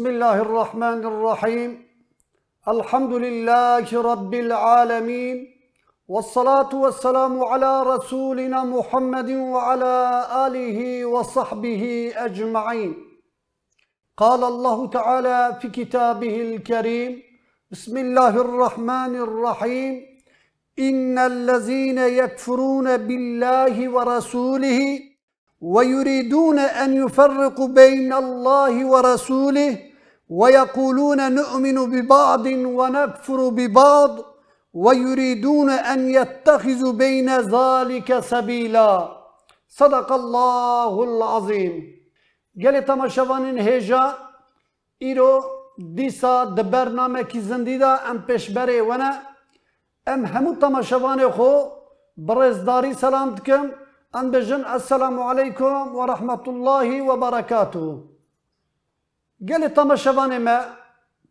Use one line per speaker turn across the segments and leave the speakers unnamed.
بسم الله الرحمن الرحيم. الحمد لله رب العالمين. والصلاة والسلام على رسولنا محمد وعلى آله وصحبه أجمعين. قال الله تعالى في كتابه الكريم بسم الله الرحمن الرحيم. إن الذين يكفرون بالله ورسوله ويريدون أن يفرقوا بين الله ورسوله ويقولون نؤمن ببعض ونكفر ببعض ويريدون أن يتخذوا بين ذلك سبيلا. صدق الله العظيم. گل تماشوانین هجا ايرو ديسا د برنامه کی ام بشبري وأنا ام همو تماشوان خو برزداري سلامتكم دکم ام بجن السلام عليكم ورحمه الله وبركاته قال تماشوان ما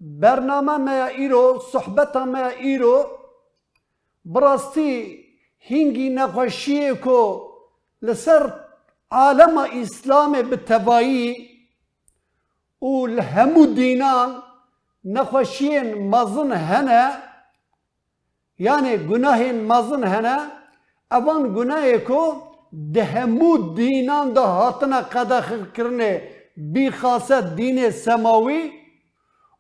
برنامه ما إيرو صحبتا ما إيرو براستی هنگی نخوشیه کو لسر عالم اسلام بتوایی و لهمو دینان نخوشین مزن هنه یعنی گناه مزن هنه اوان گناه کو ده همو دینان ده هاتنا قدخ کرنه بی خاصه دین سماوی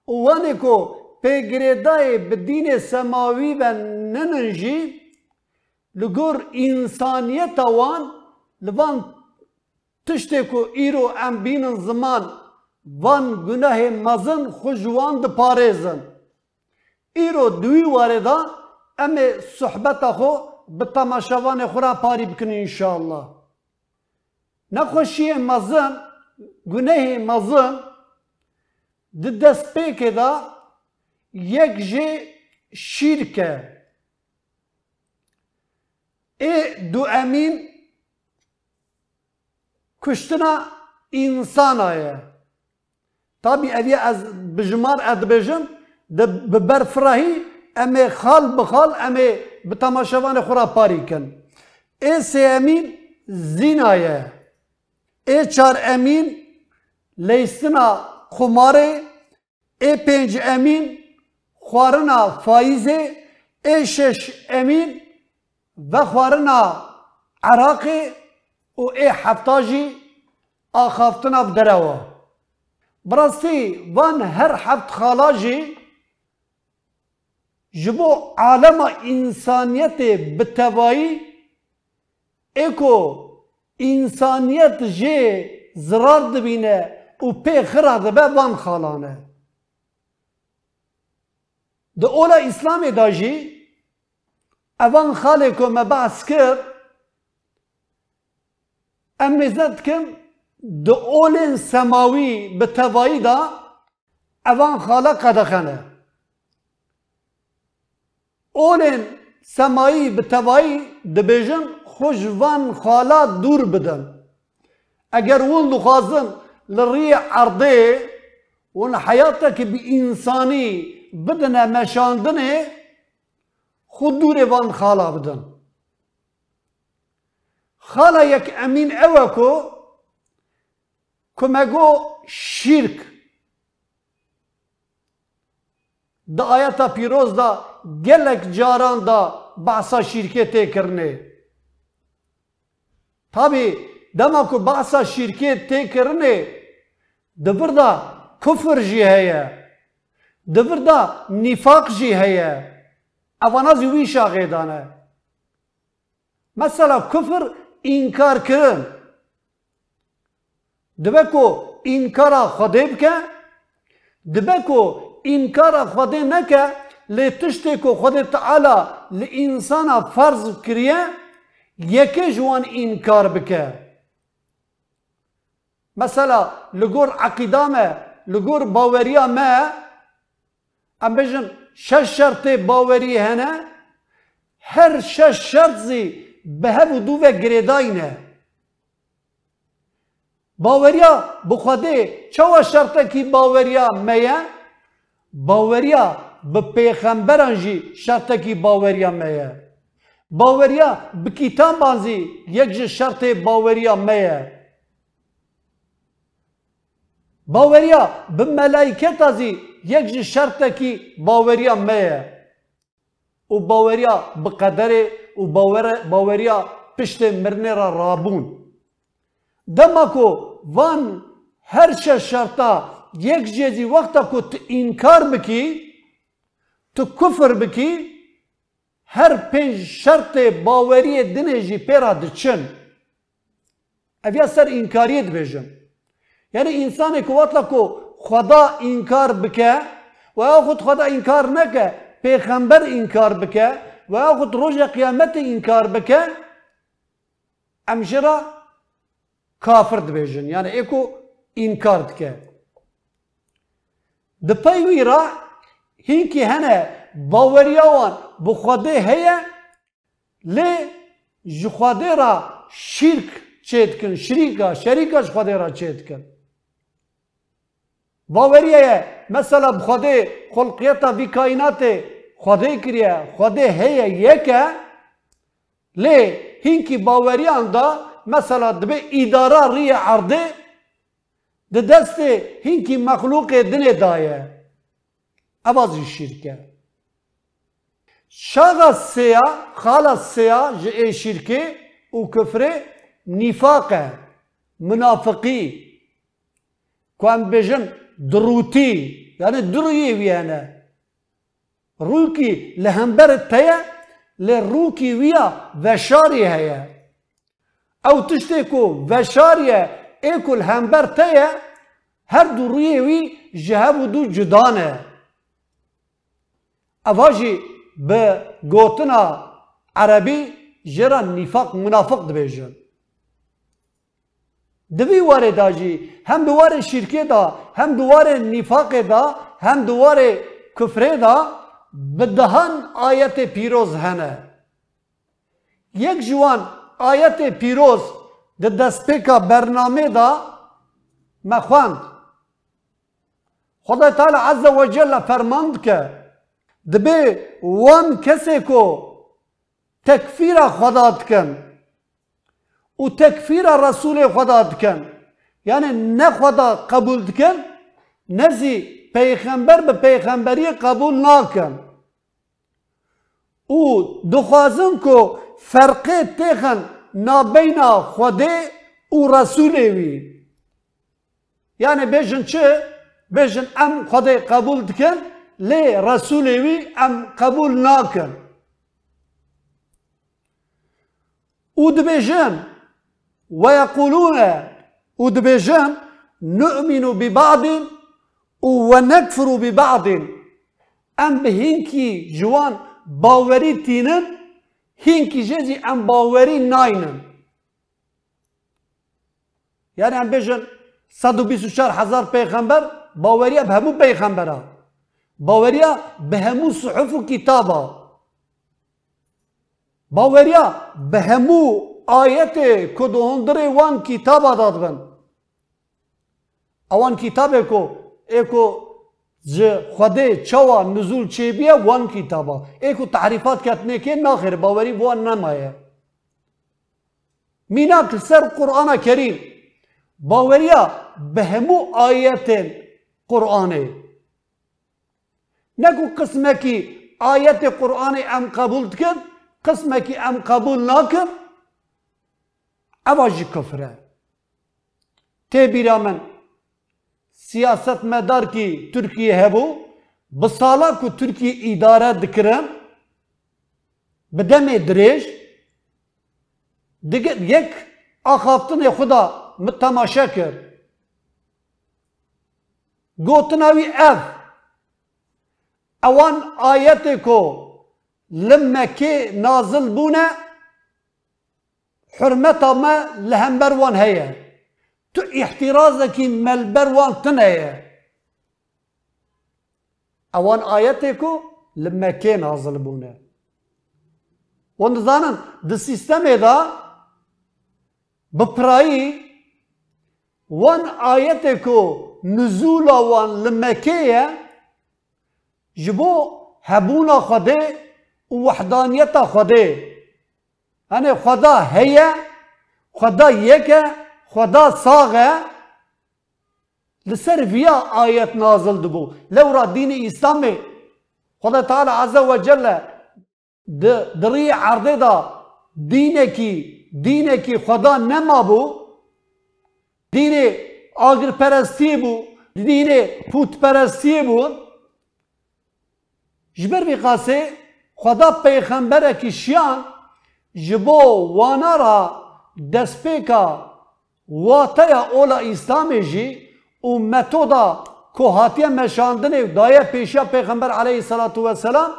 وانه کو پیگریدای به دین سماوی و ننجی لگور انسانیت وان لوان تشتی کو ایرو ام بینن زمان وان گناه مزن خوشوان ده پارێزن ئیرۆ دوی وارێدا ئەمێ سوحبەتە خۆ بە تەماشەوانێ خورا پاری بکن ئینشاءله نەخۆشیە مەزن گناهی مظلم ده دست پیکه دا یک جه شیرکه ای دو امین کشتنا انسان آیه تابی اوی از بجمار اد بجم ده ببرفراهی امی خال بخال امی بتماشوان خورا پاری کن ای سی امین زین ای چار امین لیسنا خماره ای پنج امین خوارنا فایزه ای شش امین و خوارنا عراق و ای حفتاجی آخافتنا بدروا براستی وان هر حفت خالاجی جبو عالم انسانیت بتوایی ای انسانیت جه زرار دبینه او پی خره دبه خالانه ده اولا اسلام دا جه اوان خاله که مباس کر امیزد کم ده اول سماوی به توایی دا اوان خاله قدخنه اول سماوی به توایی دبیجم خوشوان خالا دور بدن. اگر اون دخوازن لری عرضه اون حیاتا که بی انسانی بدن مشاندنه خود دور وان خالا بدن. خالا یک امین اوکو کمگو شرک. دا آیتا پیروز دا گلک جاران دا بحثا شرکه تکرنه تابی دما کو باسا شرکی تکرنه دبردا کفر جی هیا دبردا نفاق جی هیا اونا زیوی شاغیدانه مثلا کفر انکار کرن دبکو انکارا خدیب که دبکو انکارا خدیب نکه لی تشتی که خدیب تعالی لی فرض کریه یک جوان این کار بکه مثلا لگور عقیده مه لگور باوری ما ام بجن شش شرط باوری هنه هر شش شرط زی به هفو و گریداینه باوریا بخواده چوا شرطه کی باوریا میه باوریا به پیغمبران جی شرط کی باوریا میه kîtaban zî yek ji şertê baweriya me ye. باوریا به ملائکت ازی یک جی شرط کی باوریا میه و باوریا به قدر و باور باوریا پشت مرنه را رابون دما کو وان هر چه شرطا یک جیزی وقتا کو انکار بکی تو کفر بکی هر پنج شرط باوری دنه جی پیرا دچن. اویا سر انکاریت بیجن یعنی انسان که کو خدا انکار بکه و یا خود خدا انکار نکه پیغمبر انکار بکه و یا خود روز قیامت انکار بکه امجرا کافر دبیجن. یعنی ایکو انکار دکه. دپیوی را هینکی هنه باوریاوان بخواده هیه لی جخواده را شرک چید کن شریکا شریکاش خواده را چید کن باوریه مثلا بخواده خلقیتا وی کائنات خواده کریه خواده هیه یکه لی هینکی باوریان دا مثلا دبه اداره ری عرضه ده دست هینکی مخلوق دنه دایه اوازی شرکه شغا سيا خالا سيا جئ إيه شركة وكفرة نفاق منافقي. كوان بجن دروتي. يعني دروي ويانا. روكي لهمبر تيا لروكي ويا وشاري هيا أو تشتكو وشاريه إيكو لهمبر تيا هر دروي وي جهاب دو جدانه. اواجي به گوتنا عربی جرا نفاق منافق دبیجن دوی واره داجی هم دواره شرکه دا هم دواره نفاق دا هم دواره کفره دا بدهان آیت پیروز هنه یک جوان آیت پیروز د دستپیکا برنامه دا مخواند خدا تعالی عز و جل فرماند که دبی وان کسی کو تکفیر خدا دکن و تکفیر رسول خدا دکن یعنی نه خدا قبول دکن نزی پیغمبر به پیغمبری قبول ناکن او دخوازن کو فرقه تیخن نابین خوده او رسوله وی یعنی بیجن چه؟ بیجن ام خوده قبول دکن لی رسوله وی أم قبول ناکن أو دبیجن ويقولون ودبيجان نؤمن ببعض ونكفر ببعض. أم بهينكي جوان باوري تينن هينكي جزي أم باوري ناينن. يعني أم بيجن 124 هزار پیغمبر باوريا بهمو پیغمبرا باوريا بهمو صحف و کتابا. باوريا بهمو آیت کدوندر وان کتاب داد بن. اوان کتاب کو ایکو ز خود چوا نزول بیا وان کتابا. ایکو تعریفات کتنه که ناخر باوری وان نمایه. مینا سر قرآن کریم. باوریا به همو آیت قرآنه. نکو قسمه کی آیت قرآن ام قبول کن قسمه کی ام قبول نکن اواجی کفره تی بیرا من سیاست مدار کی ترکیه هبو بسالا کو ترکیه اداره دکرن بدم درێژ دیگه یک ئاخافتنê خدا min temaşe kir gotina اوان آياتكو لما كي نازل بونا حرمتا ما لهم بروان هيا تو احترازك ما البروان تنهي اوان آياتكو لما كي نازل بونا ونظانا دي سيستم دا ببراي وان آياتكو نزولا وان لما كيه Xwedê û wehdaniyeta Xwedê. Hani Xweda heye Xweda yek e Xweda sax e لسر ویا آیت نازل دبو لورا دین اسلام خدا تعالی عز و جل دری عرضه دا دینه کی دینه کی خدا نما بو دین آگر پرستی بو دین پوت پرستی بو جبر بی قاسه خدا پیغمبره کی شیان جبو وانا را دسپیکا واتیا اولا اسلام جی و متودا کو هاتیه مشاندنه دایه پیشا پیغمبر علیه الصلاة والسلام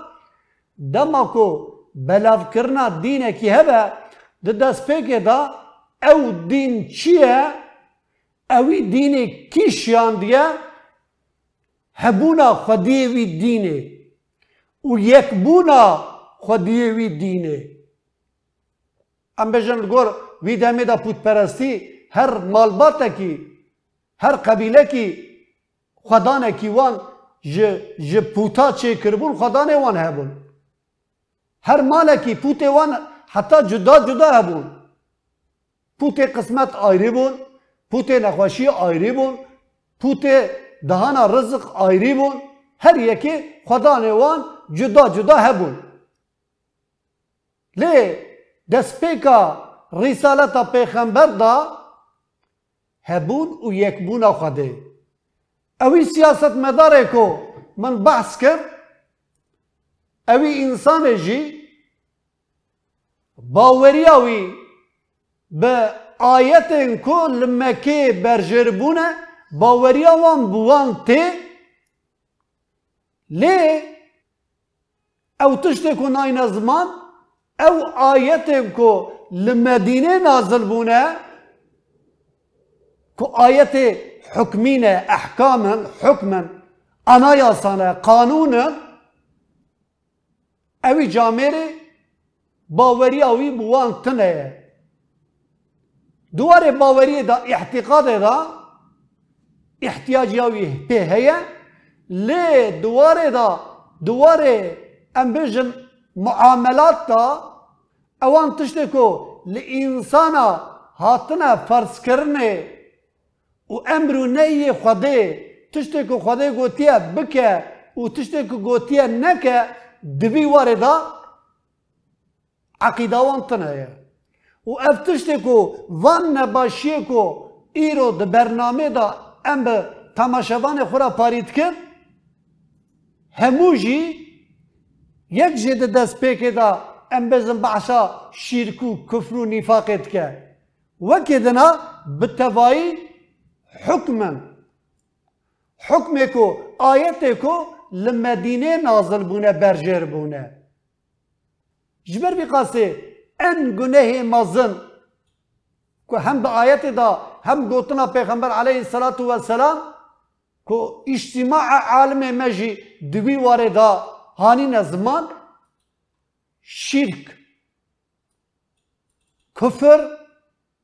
دما کو بلاف کرنا دینه کی هبه ده دست پیکه دا او دین چیه اوی دین کیشیان دیه هبونا خودی وی دینه و یک بونا خودی وی دینه ام بجن گور وی دمه دا پوت پرستی هر مالبات کی هر قبیله کی خدانه کی وان ج پوتا چه کربون خدانه وان هبون هر مالکی پوت وان حتی جدا جدا هبون پوت قسمت آیری بون پوت نخوشی آیری بون پوت دهانا رزق آیری بون هر یکی خدا نوان جدا جدا لی دسپیکا رسالت پیغمبر دا هبون و یک بون خوده اوی سیاست مداره کو من بحث کرد اوی جی باوریاوی به آیتن کو لمکه برجربونه باوریا وان بوان ته لی او تشتی کو ناین زمان او آیتن کو لمدینه نازل بونه کو آیت حکمینه احکاما حکما anayasana, kanunu اوی جامعه باوری اوی بوان تنه دوار باوری دا احتقاد دا احتیاجی اوی په هيا لی دوار دا دوار ام بجن معاملات دا اوان تشته کو لانسانا هاتنا فرض کرنه و امرو نهی خوده تشته کو خوده گوتیه بکه و تشته کو گوتیه نکه دوی واردا عقیده وان تنه و اف تشته کو وان نباشیه کو ایرو ده برنامه دا ام به تماشاوان خورا پارید کر همو جی یک جده دست پیکه دا ام بزن بحثا شیرکو کفر و نفاقت که. وکدنا بتوایی حکما حکمه کو آیته کو لمدینه نازل بونه برجر بونه. جبر بی قاسه ان گناه مازن که هم به آیت دا هم گوتنا پیغمبر علیه الصلاة والسلام که اجتماع عالم مجی دوی واردا هانین زمان شرک کفر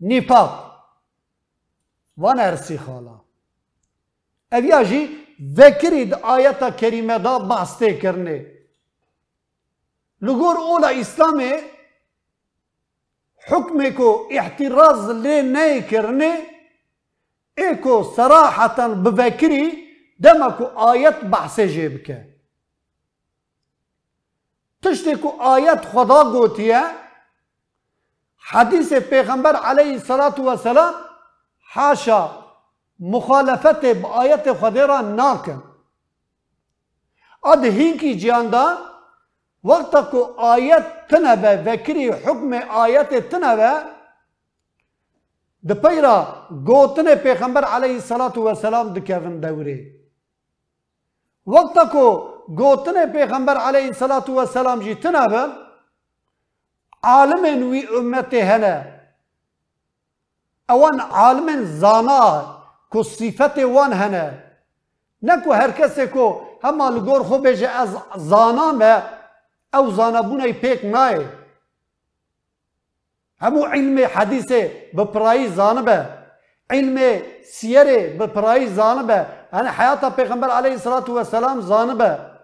نفاق وان ارسی خالا اویا جی ذکرید آیتا کریمه دا باسته کرنه لگور اولا حکم کو احتراز لی نی کرنه ایکو صراحتا بذکری دما کو آیت بحثه جیب که تشتی کو آیت خدا گوتیه. حدیث پیغمبر علیه الصلاة والسلام حاشا مخالفت با آیت خدا را ناکن. اد هینکی جیاندا وقت کو آیت تنبه وکری حکم آیت تنبه د گوتن پیغمبر علیه الصلاة والسلام دکوین گوتن پیغمبر علیه الصلاة والسلام جی تنبه عالم وی امت هنه. اوان عالم زانا کو صفت وان هنه. نکو هر کسی کو هما لگور خو بجه از زانا او زانا بونه پیک نای همو علم حدیث بپرایی زانبه علم سیره بپرایی زانبه يعني حياة پیغمبر عليه الصلاة والسلام زانبه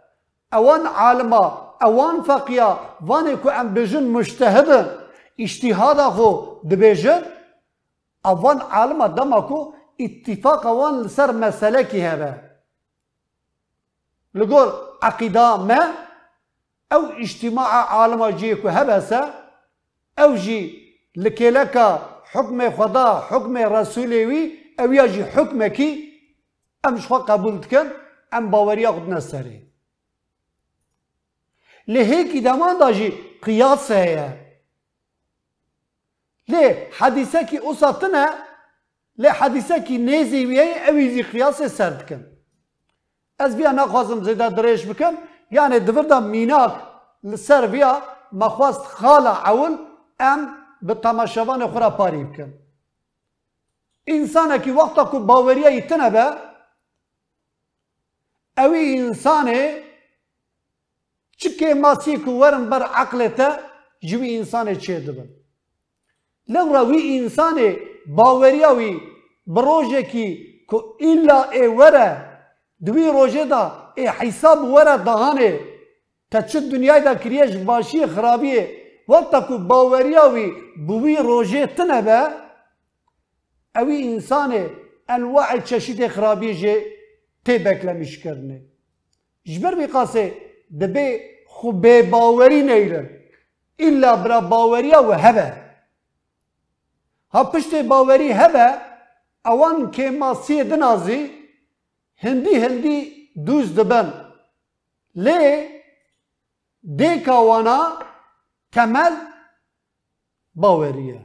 أوان عالما أوان فقيا. واني كو أم بجن مجتهد. اجتهادا خو دبجن أوان عالما دمكو اتفاق اوان لسر مسالكي هبا لقول عقيدة ما؟ أو اجتماع عالما جيكو هبسا أو جي لكيلكا حكم خدا حكم رسولوي أو يجي حكمكي أم قبول تكن؟ أم باوريا قد نسري لهيك دمان داجي قياس هي ليه حديثك أساتنا ليه حديثك نيزي ويا أويزي قياس سرد كن از بیا نخوازم زیده دريش بكم يعني دفردا ميناك لسر بیا مخواست خالا عول ام بتماشوان خورا پاری بکن انسانه که وقتا که باوریه یتنه اوی انسانه چکه ماسی که ورن بر عقلته جوی انسانه چه دبن لورا وی انسانه باوریه وی بروژه کی که ایلا ای وره دوی روژه دا ای حساب وره دهانه تا چه دنیای دا کریش باشی خرابیه وقتا که باوریه وی بوی روژه تنه به اوی انسانه انواع چشید خرابی جه تی بکلمیش کرنه جبر بی قاسه دبی خو بی باوری نیره الا برا باوریا و هبه. ها پشت باوری هبه اوان که ما سی دنازی هندی هندی دوز دبن. لی دیکا وانا temel باوریه.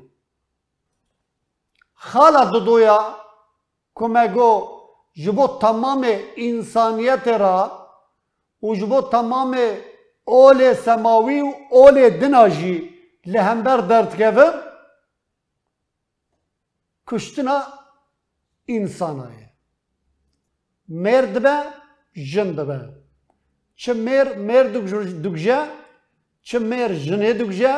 خالا دودویا کمگو جبو تمام انسانیت را و جبو تمام اول سماوی و اول دناجی لهمبر درد کفر. کشتنا انسانایه مرد به جند به چه مر مرد دکجه چه مر جنه دکجه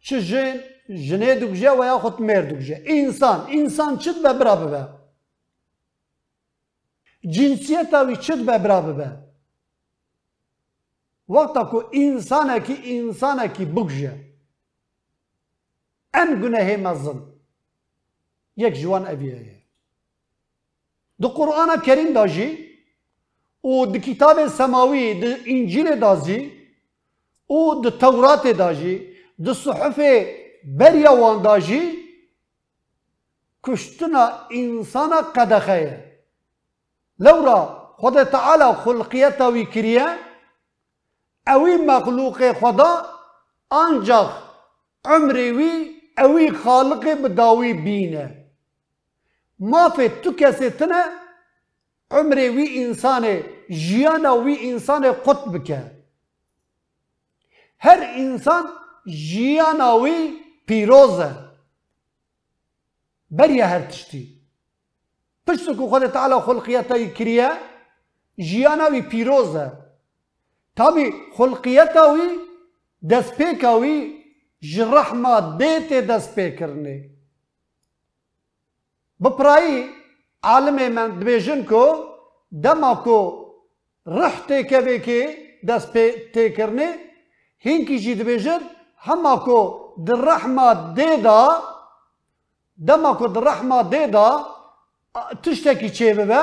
چه جن جنه دکجه و یا خود مر انسان انسان چت به برابر به جنسیت اوی چت به برابر به؟ وقتا کو انسانه کی بگجه ان گناه مزن یک جوان اویه دو قرآن کریم داجی و دو کتاب سماوی دو انجیل دازی و دو تورات داجی دو صحف بریا وان داجی کشتنا انسان قدخه لورا خود تعالی خلقیت وی کریه اوی مخلوق خدا ancak عمری وی اوی خالق بداوی بینه. مافه تو کسی تنه عمری وی انسان جیانا وی انسان قطب که هر انسان جیانا وی پیروزه. بریه هر تشتی. پشت که خود تعالی خلقیتا کریه جیانا وی پیروزه. تابی خلقیتا وی دست پیکا وی جرحمه دیت دست پیکرنه بپرایی عالم من دبیجن کو دما کو رح تکوی که دست پی تکرنه هینکی جی دبیجن هما کو در رحمه دیدا دما کو در رحمه دیدا تشتکی چه ببه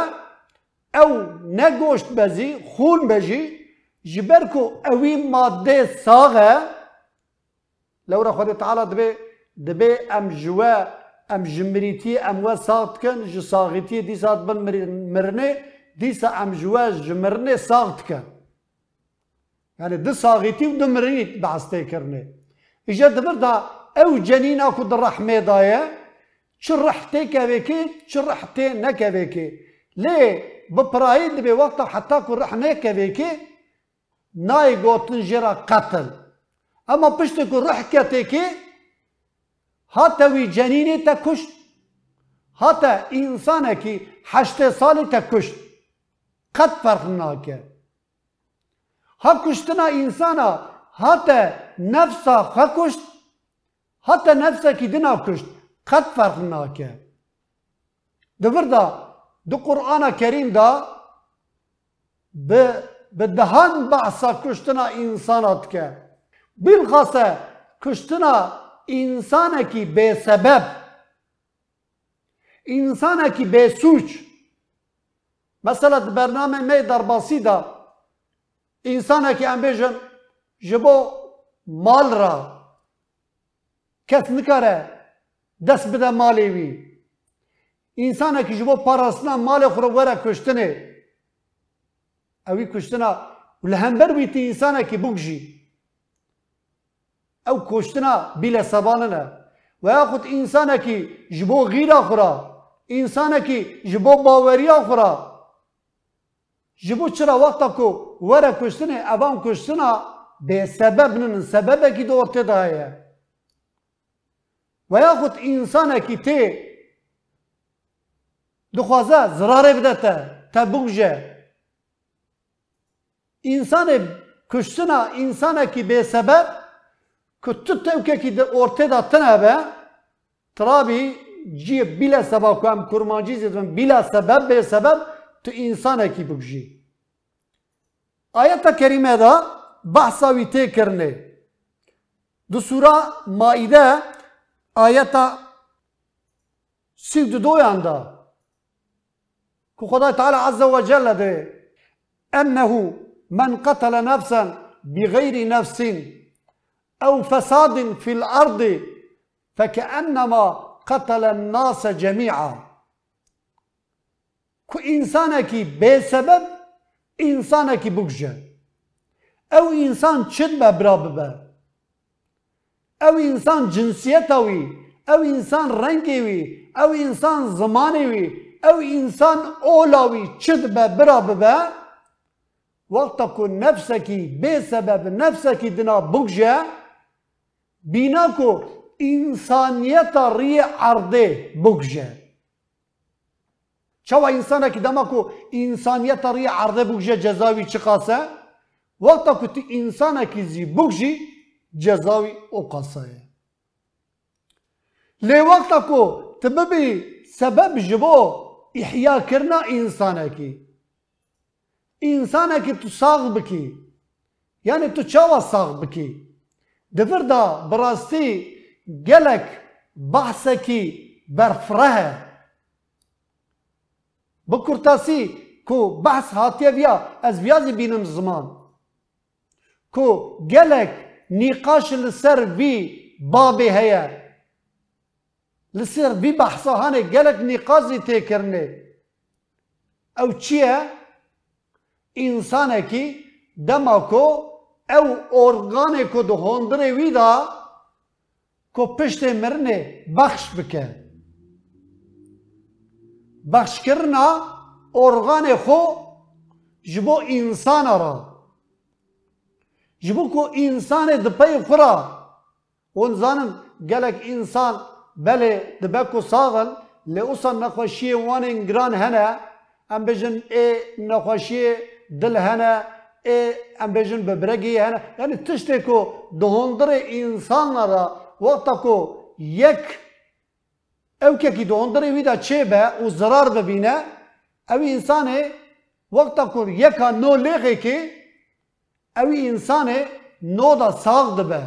او نگوشت بزی خون بجی. جبر کو اوی ماده ساغه لورا خود تعالی دبی دبی ام جوا ام جمريتي ام وساط كان جو صاغتي دي سات بن مرني دي سا ام جواز جمرني صاغت كان يعني دي صاغتي ودي مرني بعستي كرني اجا دبر دا او جنين اكو الرحمة دايا شرحتي كافيكي شرحتي نكافيكي ليه ببرايد دبي وقتا حتى كو رحنا كافيكي ناي قوتن جرا قتل. اما بشتكو رح كاتيكي حتی وی جنینی تا کشت حتی انسانه که هشت سالی تا کشت قد فرق ناکه. ها کشتنا انسانا حتی نفسا خا کشت حتی نفسا که دنا کشت. قد فرق ناکه. دبر دا دو قرآن کریم دا به دهان بحثا کشتنا انسانات که بالخاصه کشتنا انسان کی به سبب انسانێکی بێسوچ مثلا بەرنامە مێ دەرباسیدا ئینسانێکی ئەم بێژن ji bo mal ra. Kes nikare dest bide malê wî însanekî ji bo parastina malê xwe were kuştinê ew wî اوی کشتنا ولهمبر بیتی انسانه کی او کشتنا بلا سبانه نه و یا خود انسانه کی جبو غیر اخرا انسانه کی جبو باوری اخرا جبو چرا وقتا کو ورا کشتنا اوام کشتنا به سبب نن سبب کی دو وقت دایه و یا خود انسانه کی تی دخوازه زراره بدته تبوجه insanı e, kuşsuna insana ki be sebep küttü tevkeki de ortada attına be trabi ciye bile sebep kuam kurmancı izledim bile sebep be sebep tu insana e ki bu ji ayet-i kerimede bahsa vite kerne du sura maide ayeta sivdu doyanda. Ku Kuday Teala Azze ve Celle de ennehu من قتل نفسا بغير نفس أو فساد في الأرض فكأنما قتل الناس جميعا. كو إنسانك بسبب إنسانك بكجة أو إنسان شد برابب أو إنسان جنسيتوي أو إنسان رنگی أو إنسان زمانيوي أو إنسان اولوي چد برابب وقت که نفس کی به سبب نفس کی دنا بگجه بینا که انسانیت ری عرضه بگجه چه و انسان کی دما که انسانیت ری عرضه بگجه جزایی چه قصه وقت که تو زي کی زی بگجی جزایی او قصه لی که سبب جبو احیا كرنا انسانكي کی انسان کی تو ساغ بکی یعنی تو چاوا ساغ بکی دفر دا براستی گلک بحث کی برفره بکرتاسی کو بحث هاتیه بیا از ویازی بینم زمان کو gelek nîqaş li ser vî babê heye. Li ser vî behsa hane gelek nîqazî têkirine انسان کی دماکو او ارگان کو دو هندر ویدا کو پشت مرن بخش بکن بخش کرنا ارگان خو جبو انسان را جبو کو انسان دپای فرا اون زانن گلک انسان بله دبکو ساغل لی اوسا نخوشی وانن گران هنه ام بجن ای نخوشی دل هنا ا امبیژن به برگی هن یعنی تشت کو دهندر انسان را وقتكو کو یک اوکی کی دهندر ویدا چه به او ضرر ببینه او انسان وقتكو يكا نو لغه کی او انسان نو دا ساغ به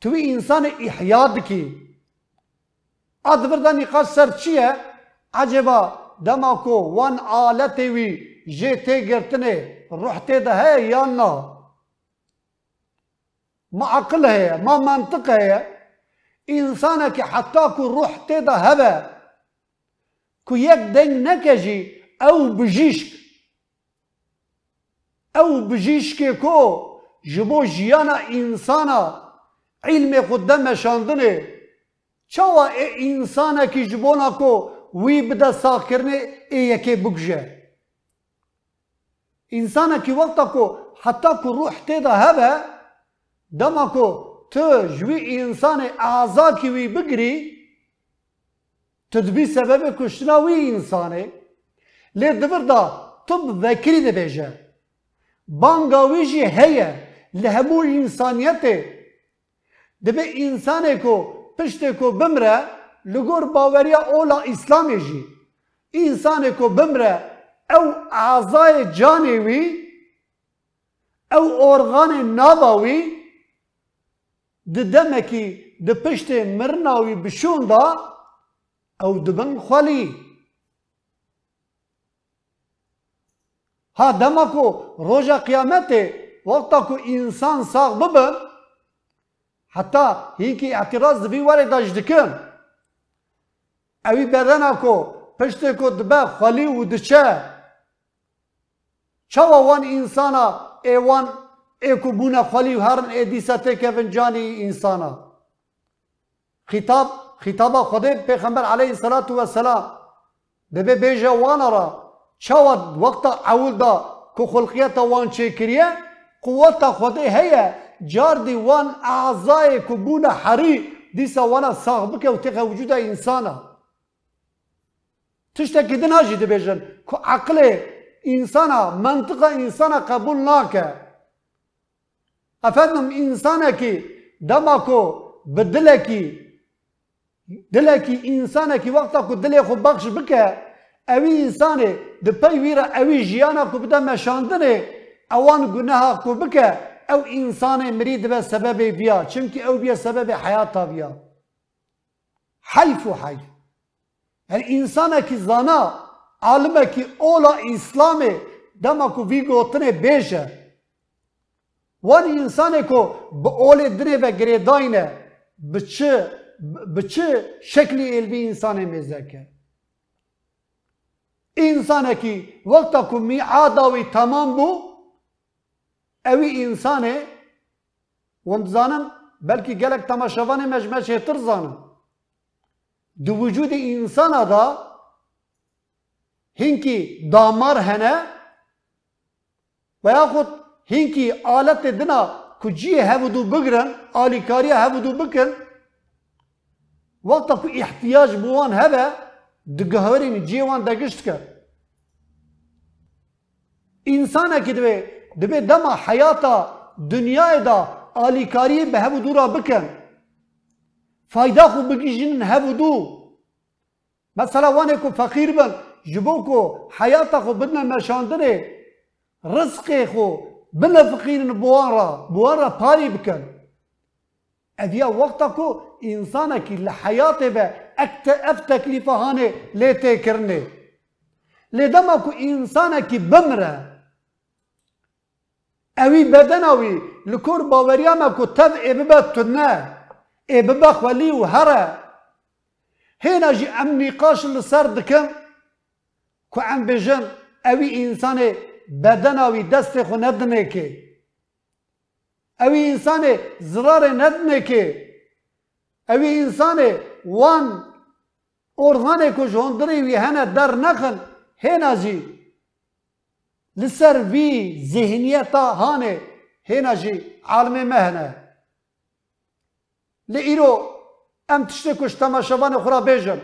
تو انسان احیا کی. ادبر دا نقاش سر چیه؟ عجبا دماغ کو وان آلتی وی جه تی گرتنه روح تی هی یا نا ما عقل هی ما منطق هی انسانه که حتا کو روح تی ده کو یک دنگ نکجی او بجیشک۔ او بجیشک کو جبو جیانا انسانا علم خود دم شاندنه چاوا ای انسانه که جبونا کو وی بده ساکرنه ای یکی بگجه انسان کی وقت کو حتا کو روح تی دا دم کو تو جوی انسان آزاد کی وی بگری تدبی سبب کشناوی انسان لی دور دا تب بکری دی بیجا بانگاوی جی هیا لحبو انسانیت دی بی کو پشت کو بمرا لگور باوریا اولا اسلامی جی انسان کو بمرا أو اعضای جانوی أو ارغان ناوی د دمکی د پشت مرناوی بشون دا أو دبن خالی ها دمکو روژا قیامته وقتا کو انسان ساق ببن حتى هيك اعتراض دبي واري داج دكم اوي بدنا کو پشت کو دبا خالی و دچه چاوا وان انسانا ایوان ایکو بونا خالی و هرن ای دیسا تکفن جانی انسانا خطاب خطاب خدا پیغمبر علیه الصلاة والسلام دبه بیجه وانا را چاوا وقتا اول دا کو خلقیت وان چه کریه قوت خدا هيا جار دي وان اعضاء كبونا حري ديسا وانا ساغ بك وتقى وجود انسانا تشتكي دن هاجي دبيجن كو عقل انسانا منطقة انسانا قبول ناكا افادم انسانا كي دماكو بدلكي دلكي انسانا كي وقتا كو دلي خو بخش بك اوي انساني دبي ويرا اوي جيانا كو بدا مشاندنه اوان گناه کو بکه او انسان مرید به سبب بیا چونکه او بیا سبب حیات بیا حیف و حیف هر انسان کی زانا عالم کی اولا اسلام دما کو وی گوتنه بیشه وان انسان کو به اول دره و گریداینه بچه بچه شکلی الوی انسان مزکه انسان کی وقتا کو میعاداوی تمام بو اوی انسانه وند زانم بلکه گلک تماشاوان مجمع شهتر زانم دو وجود انسان دا هنکی دامار هنه و یا خود هنکی آلت دنا کجی هفدو بگرن آلیکاری هفدو بکن وقتا کو احتیاج بوان هبه دگهورین جیوان دگشت کرد انسانه که دوی دبی دما حیاتا دنیای دا آلیکاری به هفو دورا بکن فایده خو بگیجن هفو دو مثلا وانه کو فقیر بن جبو کو حیاتا خو بدنا مشاندنه رزق خو بنا فقیرن بوان را بوان را پاری بکن اویا وقتا کو انسانه کی لحیات به اکت اف تکلیفه هانه لیته کرنه لیدما کو انسانه کی بمره اوی بدن اوی لکور باوریا ما کو تد کو ام بجن اوی انسان بدن اوی دست خو ندنه که اوی انسان زرار ندنه که اوی انسان وان ارغانه کو جوندری وی هنه در نخن هینا جی لسر وی ذهنیتا هانه هینا جی عالم مهنه لئیرو ام تشتی کش تماشوان خورا بیجن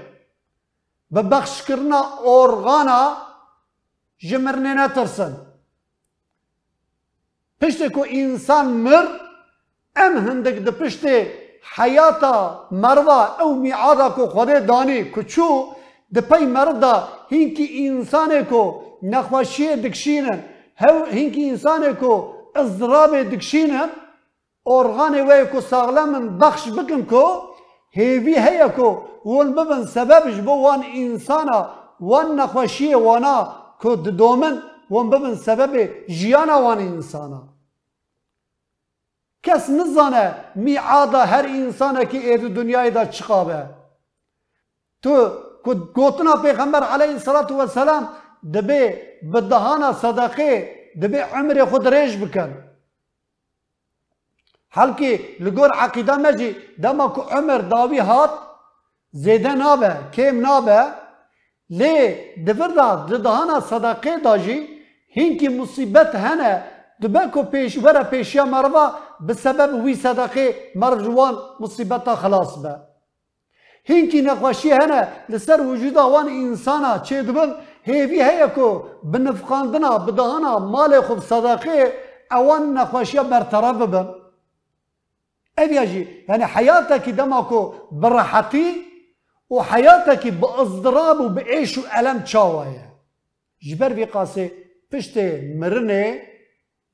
به بخش کرنا ارغانا جمرنه نترسن کو انسان مر ام هندک ده پشتی حیاتا مروا او میعادا کو خوده دانی کچو ده پی مردا هینکی انسانه کو نخوشی دکشینن هو هینکی انسانه کو اضراب دکشینن ارغان وی کو ساغلمن بخش بکن کو هیوی هیا کو ون ببن سببش بو وان انسانا وان نخوشی وانا کو دومن ون ببن سبب جیانا وان انسانا. کس نزانه میعادا هر انسانه که اید دنیای دا چقابه. تو گوتنا پیغمبر علیه الصلاة والسلام دبی بدهانا صدقه دبی عمر خود ریش بکن. حالکی لگور عقیده مجی دما کو عمر داوی هات زیده نابه کم نابه لی دفر دا دهانا صدقه داجی هینکی مصیبت هنه دبه کو پیش وره پیشیا مروا بسبب وی صدقه مرو جوان خلاص به هینکی نقاشی هنه لسر وجود وان انسانا چه دبن هیوی هیا کو بنفقاندنا بدهانا مال خوب صدقه اوان نقاشی برطرف ببن اویاجی یعنی حیاتك دماكو براحتي وحياتك باضطراب وبعيش والم تشاوايا جبر في قاسي پشت مرنه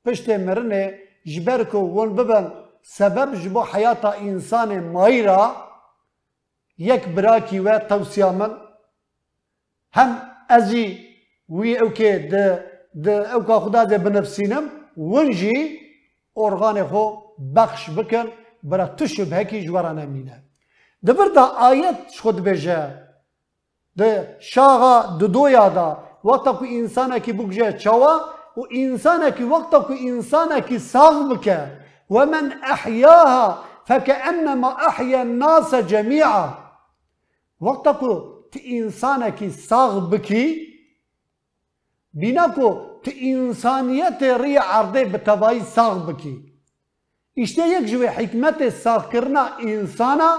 پشت مرنه جبركو ون ببن سبب جبو حياة انسان مايرا یک براکی و توصیه من هم او که ده ده او که خدا ده بنفسینم ونجی ارغان خو بخش بکن برا تو شبه کی جوارا نمینه دبر دا آیت خود بجه ده شاغا دو دو یادا وقتا کو انسانه کی بگجه چوا و انسانه کی وقتا کو انسانه کی ساغ بکه ومن احیاها فكأنما أحيا الناس جميعا وقتا کو تی انسانه کی ساغ بکی بینا کو تی انسانیت ری عرضه به توایی ساغ بکی işte یک جوی حکمت ساغ کرنا انسانا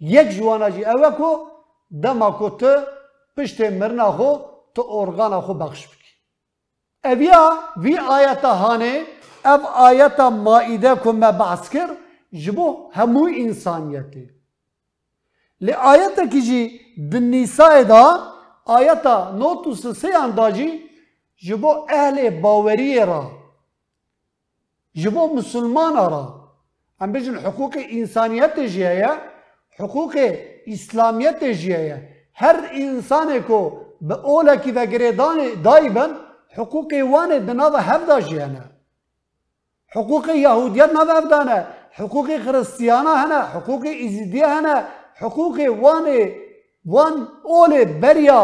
یک جوانا جی اوه دما کو تو پشت مرنا خو تو ارگانا خو بخش بکی اویا وی آیتا هانه اف آیتا مائده کو ما بحث کر جبو همو انسانیتی لی آیتا کی جی دنیسای دا آیتا نوتو سسیان دا جی جبو اهل باوری را جبو مسلمان را هم بجن حقوق انسانیت جیه حقوق اسلامیت جیه هر انسان کو به اولا کی و گریدان دایبن حقوق وان دناو هفدا جیانه حقوق یهودیت نو هفدانه حقوق خريستيانا هنا حقوق إزيدية هنا حقوق وان وان أول بريا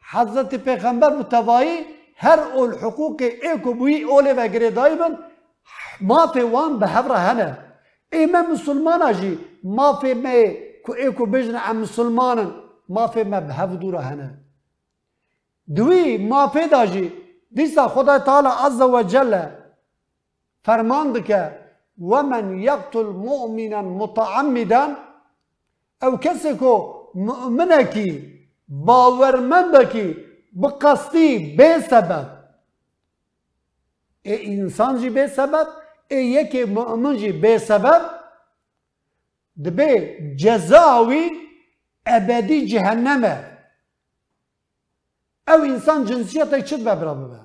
حضرت پیغمبر متوایی هر اول حقوق ایکو بوی اول و دایبن ما في وان به هفره هنه. ای من مسلمان جی ما في ما کو ایکو بجن عن مسلمان ما في ما به دوره هنه. دوی ما في داجی دیسا خدا تعالی عز و جل فرمان دکه ومن يقتل مؤمنا متعمدا او کو مؤمنکی باورمندکی بقصدی به سبب. ای انسان جی به سبب ای یکی مؤمن جی به سبب دبی جزاوی ابدی جهنمه او انسان جنسیت چید به ببه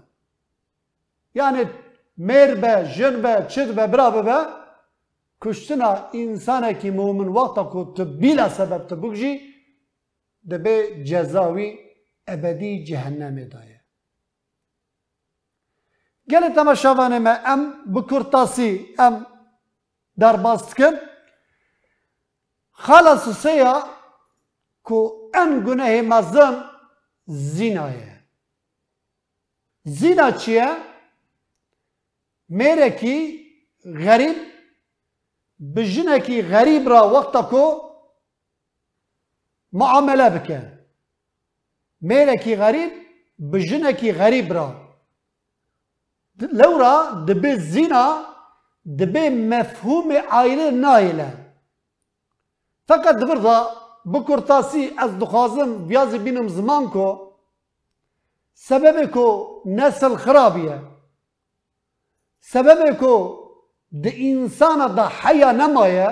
yani مر به جن به چید به برا ببه کشتنا انسان کی مومن وقتا تو بلا سبب تو بگجی دبی جزاوی ابدی جهنم دایه ما ام بکرتاسی ام در باست کن خلاص سیا کو گناه مزن زینایه زینا چیه؟ میره کی غریب بجنه کی غریب را وقتا کو معامله بکن میره کی غریب بجنه کی غریب را لورا دبی زینا دبی مفهوم عائله نایله فقط بردا بکرتاسی از دخوازم بیازی بینم زمان کو سبب کو نسل خرابیه. سبب کو د انسان د حیا نمایه.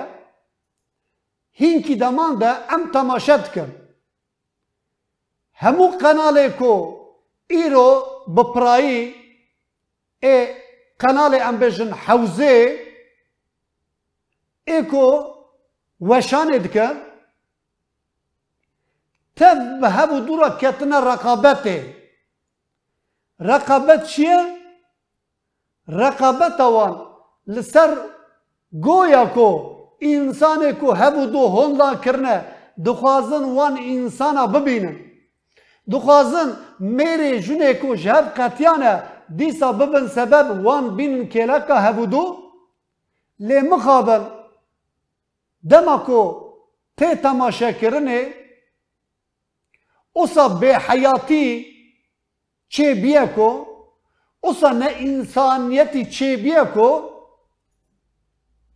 هین کی دمان ده ام تماشد کن همو قنال کو ایرو بپرایی بجن حوزه ای کو وشانه دکن تف به هبو دورا کتنا رقابته رقابت چیه؟ رقابت وان لسر گویا کو انسان کو هبو دو هوندا کرنه دخوازن وان انسانا ببینن دخوازن میری جنه کو جهب قطیانه دیسا ببن سبب وان بین کلکا هبو دو لی مخابل دما کو تی تماشا کرنه اوسا به حیاتی چه بیه کو اوسا نه انسانیتی چه بیه کو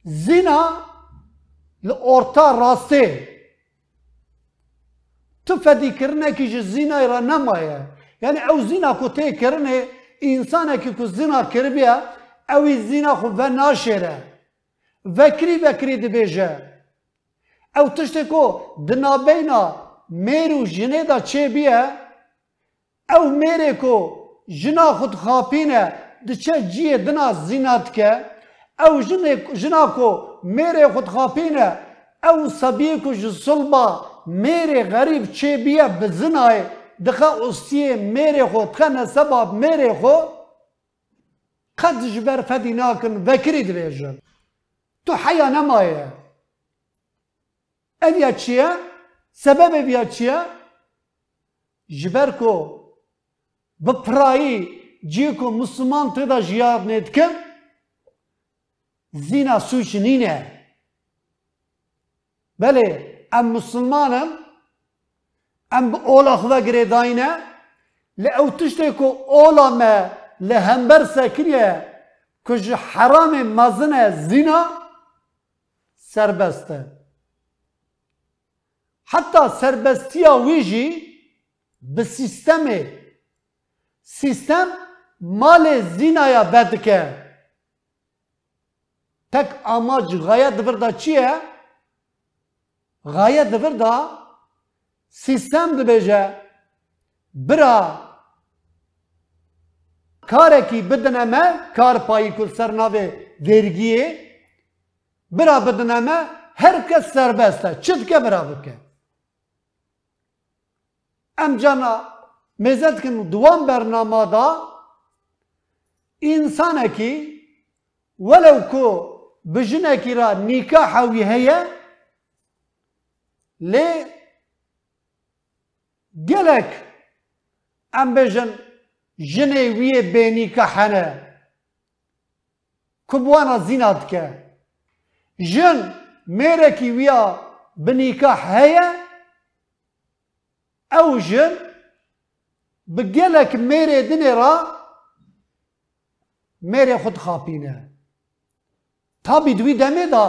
زنا لورتا راسته تو فدی کرنه که زنا را نمایه یعنی او زنا کو تی کرنه انسانه که زنا کربیه اوی زنا خو و ناشره وکری وکری دبیجه. او تشتی کو دنابینا میرو جنه دا چه بیه؟ او میره کو جنا خود خاپینه ده چه جیه دنا زینات که؟ او جنا کو میره خود خاپینه. او سبیه کو جسلبا میره غریب چه بیه بزنای؟ دخا اوستی میره خو تخا نسباب میره خو قد جبر فدیناکن وکری دویجن تو حیا نمایه ادیا چیه؟ سبب ادیا چیه؟ جبر کو بپرایی جی کو مسلمان تدا جیاد نید کن زینا سوچ بله ام مسلمانم ام با اولا خدا گره داینه لأو تشتی که اولا ما لهمبر سکریه کج حرام مزن زینا سربسته حتا سربستی ویجی به سیستم سیستم مال زینا یا بدکه تک آماج غایت برده چیه؟ غایت برده سیستم دبیجه برا بدنه me kar payı kul sernavê vergiye me herkes serbest e. Çi dike bira bike. Em cana mezet kin duwan bernamada insanekî welew ku bi jinekî ra nîkaha wî heye lê gelek em bêjin jinê wî yê bênîkah hene ku bi zîna dike jin mêrekî wî ya bi nîkah heye ew jin bi gelek mêrê dinê ra mêrê xwe dixapîne tabî di wî demê da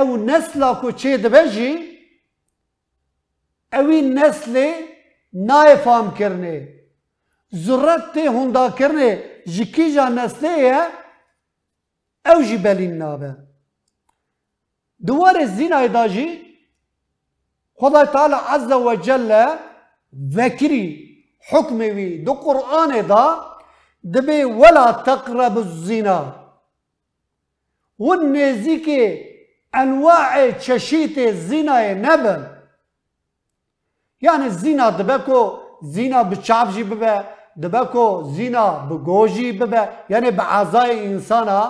ew nesla ku çê dibe jî evî neslê نای فام کرنه زرت تی هندا کرنه جکی جا نسته یه او جی بلین نابه. دوار زین ایدا جی خدا تعالی عز و جل وکری حکم وی دو قرآن دا دبی ولا تقرب الزنا. و نزیک انواع چشیت زنای نبن. یعنی زینا دبکو زینا به چاوجی ببه دبکو زینا به گوجی ببه. یعنی به عزای انسانا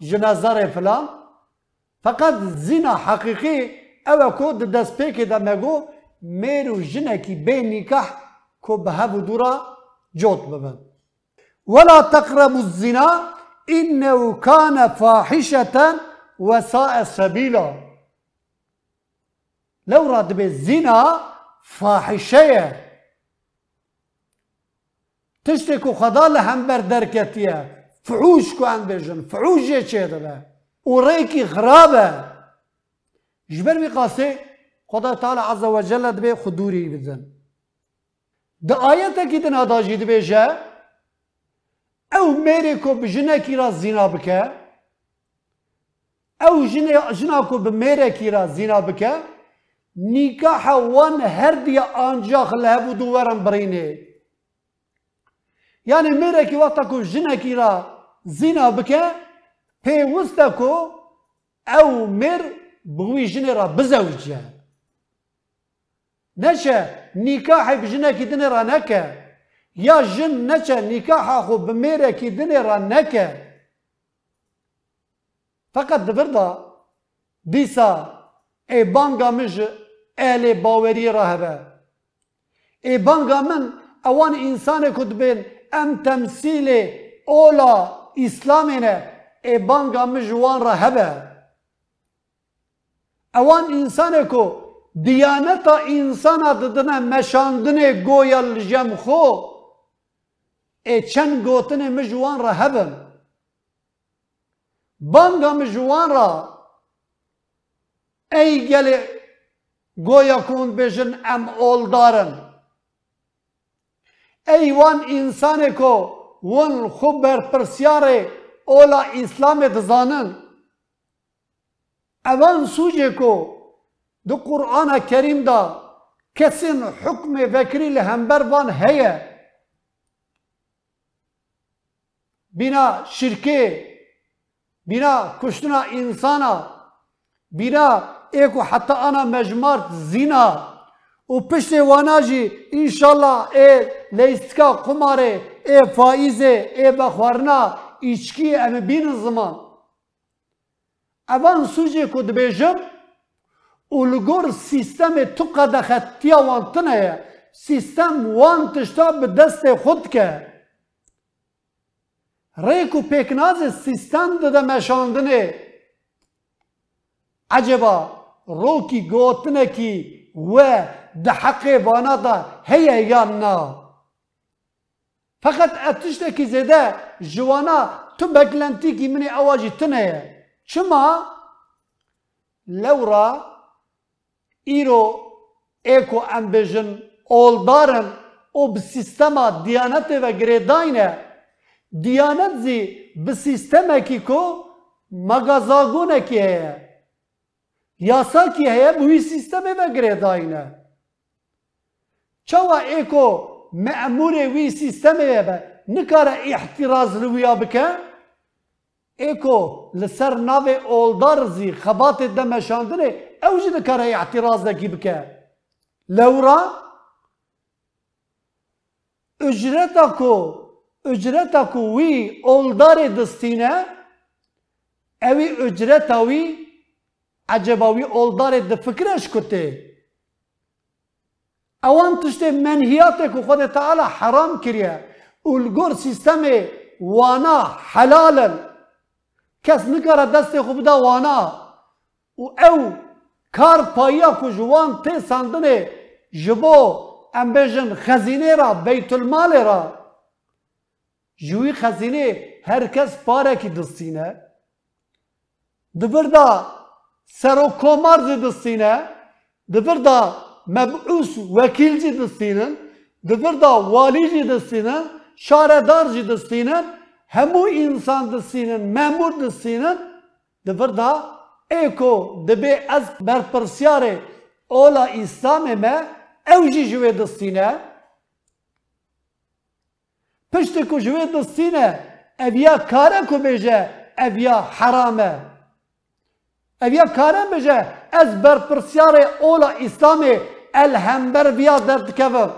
جنازر فلان. فقط زینا حقیقی أو کو د دست پیک دا مگو میرو جنکی به نکاح کو به هبو دورا جوت ببن ولا تقربوا الزنا انه كان فاحشة وساء سبيلا لو راد بالزنا فاحشة تشتكو خدا لهم بر دركتيا فعوش كو عن بيجن فعوش يچه دبا وريكي خرابه. جبر بي قاسي خدا تعالى عز وجل دبي خدوري بزن ده آيات كي تنادا جي دبيجه او میره کو به جنه کی را زینا بکه؟ او جنه جنا کو به میره کی را زینا بکه؟ نکاح وان هر دی آنجا خله بو دوورم برینه. یعنی میره کی وقتا کو جنه کی را زینا بکه پیوسته کو او مر بوی جنه را بزوجه. نشه نکاح بجنه کی دنه را نکه. یا جن نچه نکاح خو بمیره کی دنی را نکه. فقط دبردا دیسا ای بانگا مج اهل باوری را هبه ای بانگا من اوان انسان کد بین ام تمثیل اولا اسلامینه ای بانگا مج وان را هبه اوان انسان کو دیانتا انسان ددنه مشاندنه گویا لجم خو ê çend gotinê min ji wan re hebin banga min ji wan ra ey gelê گویا کون بیشن ام اول دارن ای وان انسان کو ون خبر بر پرسیار اولا اسلام دزانن اوان سوجه کو دو قرآن کریم دا کسین حکم وکری لهمبر وان هیه بنا شرکه بنا کشتنا انسانا بنا êku heta ana mejmart zîna و پشت وانا جی انشالله ای لیستکا قماره ای فائزه ای بخورنا ایچکی ام بین زمان. اوان سوژه که دبیجم و لگور سیستم تو قد خطیا وان تنه سیستم وان تشتا به دست خود که. ریکو پیکناز سیستم ده مشاندنه. عجبا. روکی گوتنه کی و ده حق وانا دا هيا یا نا. فقط اتشته کی زده جوانا تو بگلنتی کی منی اواجی تنه چما؟ لورا ایرو ایکو امبیژن اولدارن او به سیستما دیانت و گریداینه دیانت زی به یاسا کی هه بوی سیستم و گریداینه چوا ایکو مأمور وی سیستم به نکاره احتراز رویا بکه ایکو لسر ناو اولدار زی خبات دمشاندنه اوج نکاره احتراز دکی بکه لورا اجرتا کو اجرتا کو عجبا وی اولدار دفکرش کته اوان تشته که خود تعالی حرام کریه اولگور سیستم وانا حلالا کس نکاره دست خوب دا وانا و او کار پایا که جوان تی ساندنه جبو ام بجن خزینه را بیت المال را جوی خزینه هر کس پاره کی دستینه دبردا سر و کومار دستینه دبردا مبعوث وکیل جی دستینن دبردا والی جی دستینن شاردار جی دستینن همو انسان دستینن مامور دستینن دبردا ایکو دبی از برپرسیاره اولا اسلام ما اوجی جوی دستینه پشت کو جوی دستینه اویا کاره کو بیجه اویا حرامه اویا کاره بیجه از برپرسیاره اولا اسلامی الهمبر بیا درد کفم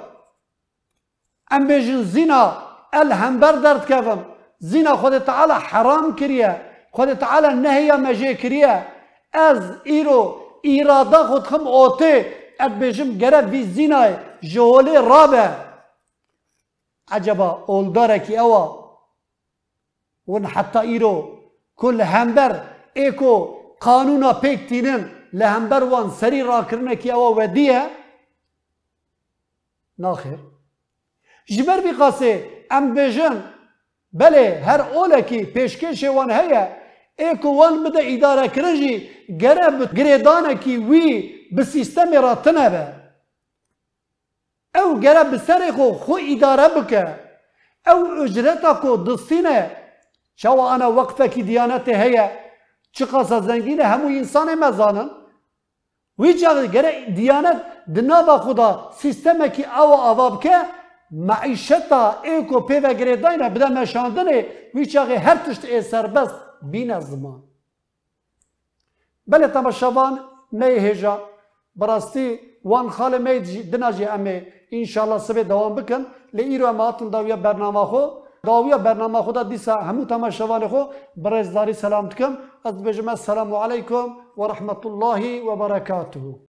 ام بیجن زینا الهمبر درد کفم زینا خود تعالی حرام کریه خود تعالی نهی مجه کریه از ایرو ایرادا خود خم اوته اد بیجم گره بی زینای جهولی رابه عجبا اولداره کی اوا ون حتی ایرو کل همبر ایکو قانونا پیک تینن سری را کرنه کی اوا ودیه ناخر جبر بی قاسه ام بیجن بله هر اوله کی پیشکش وان هیه ایکو وان بده اداره کرنجی گره گریدانه کی وی به سیستم را تنبه. او گره به خو خو اداره بکه. او اجرتا کو دستینه. شو انا وقفه کی دیانت چه قصه زنگینه همو انسان مزانن وی جاگه گره دیانت دنابا خدا سیستم کی او اواب که معیشتا ایکو پیوه گریداینه بده مشاندنه وی جاگه هر تشت ای سربست بین زمان بله تماشاوان نه هجا براستی وان خال می دناجی امه انشالله سبه دوام بکن لی ایرو اماتون داویا برنامه خو داویا برنامه خدا دیسا همو تماشاوان خو برای سلام تکم از بجمع السلام علیکم و رحمت الله و برکاته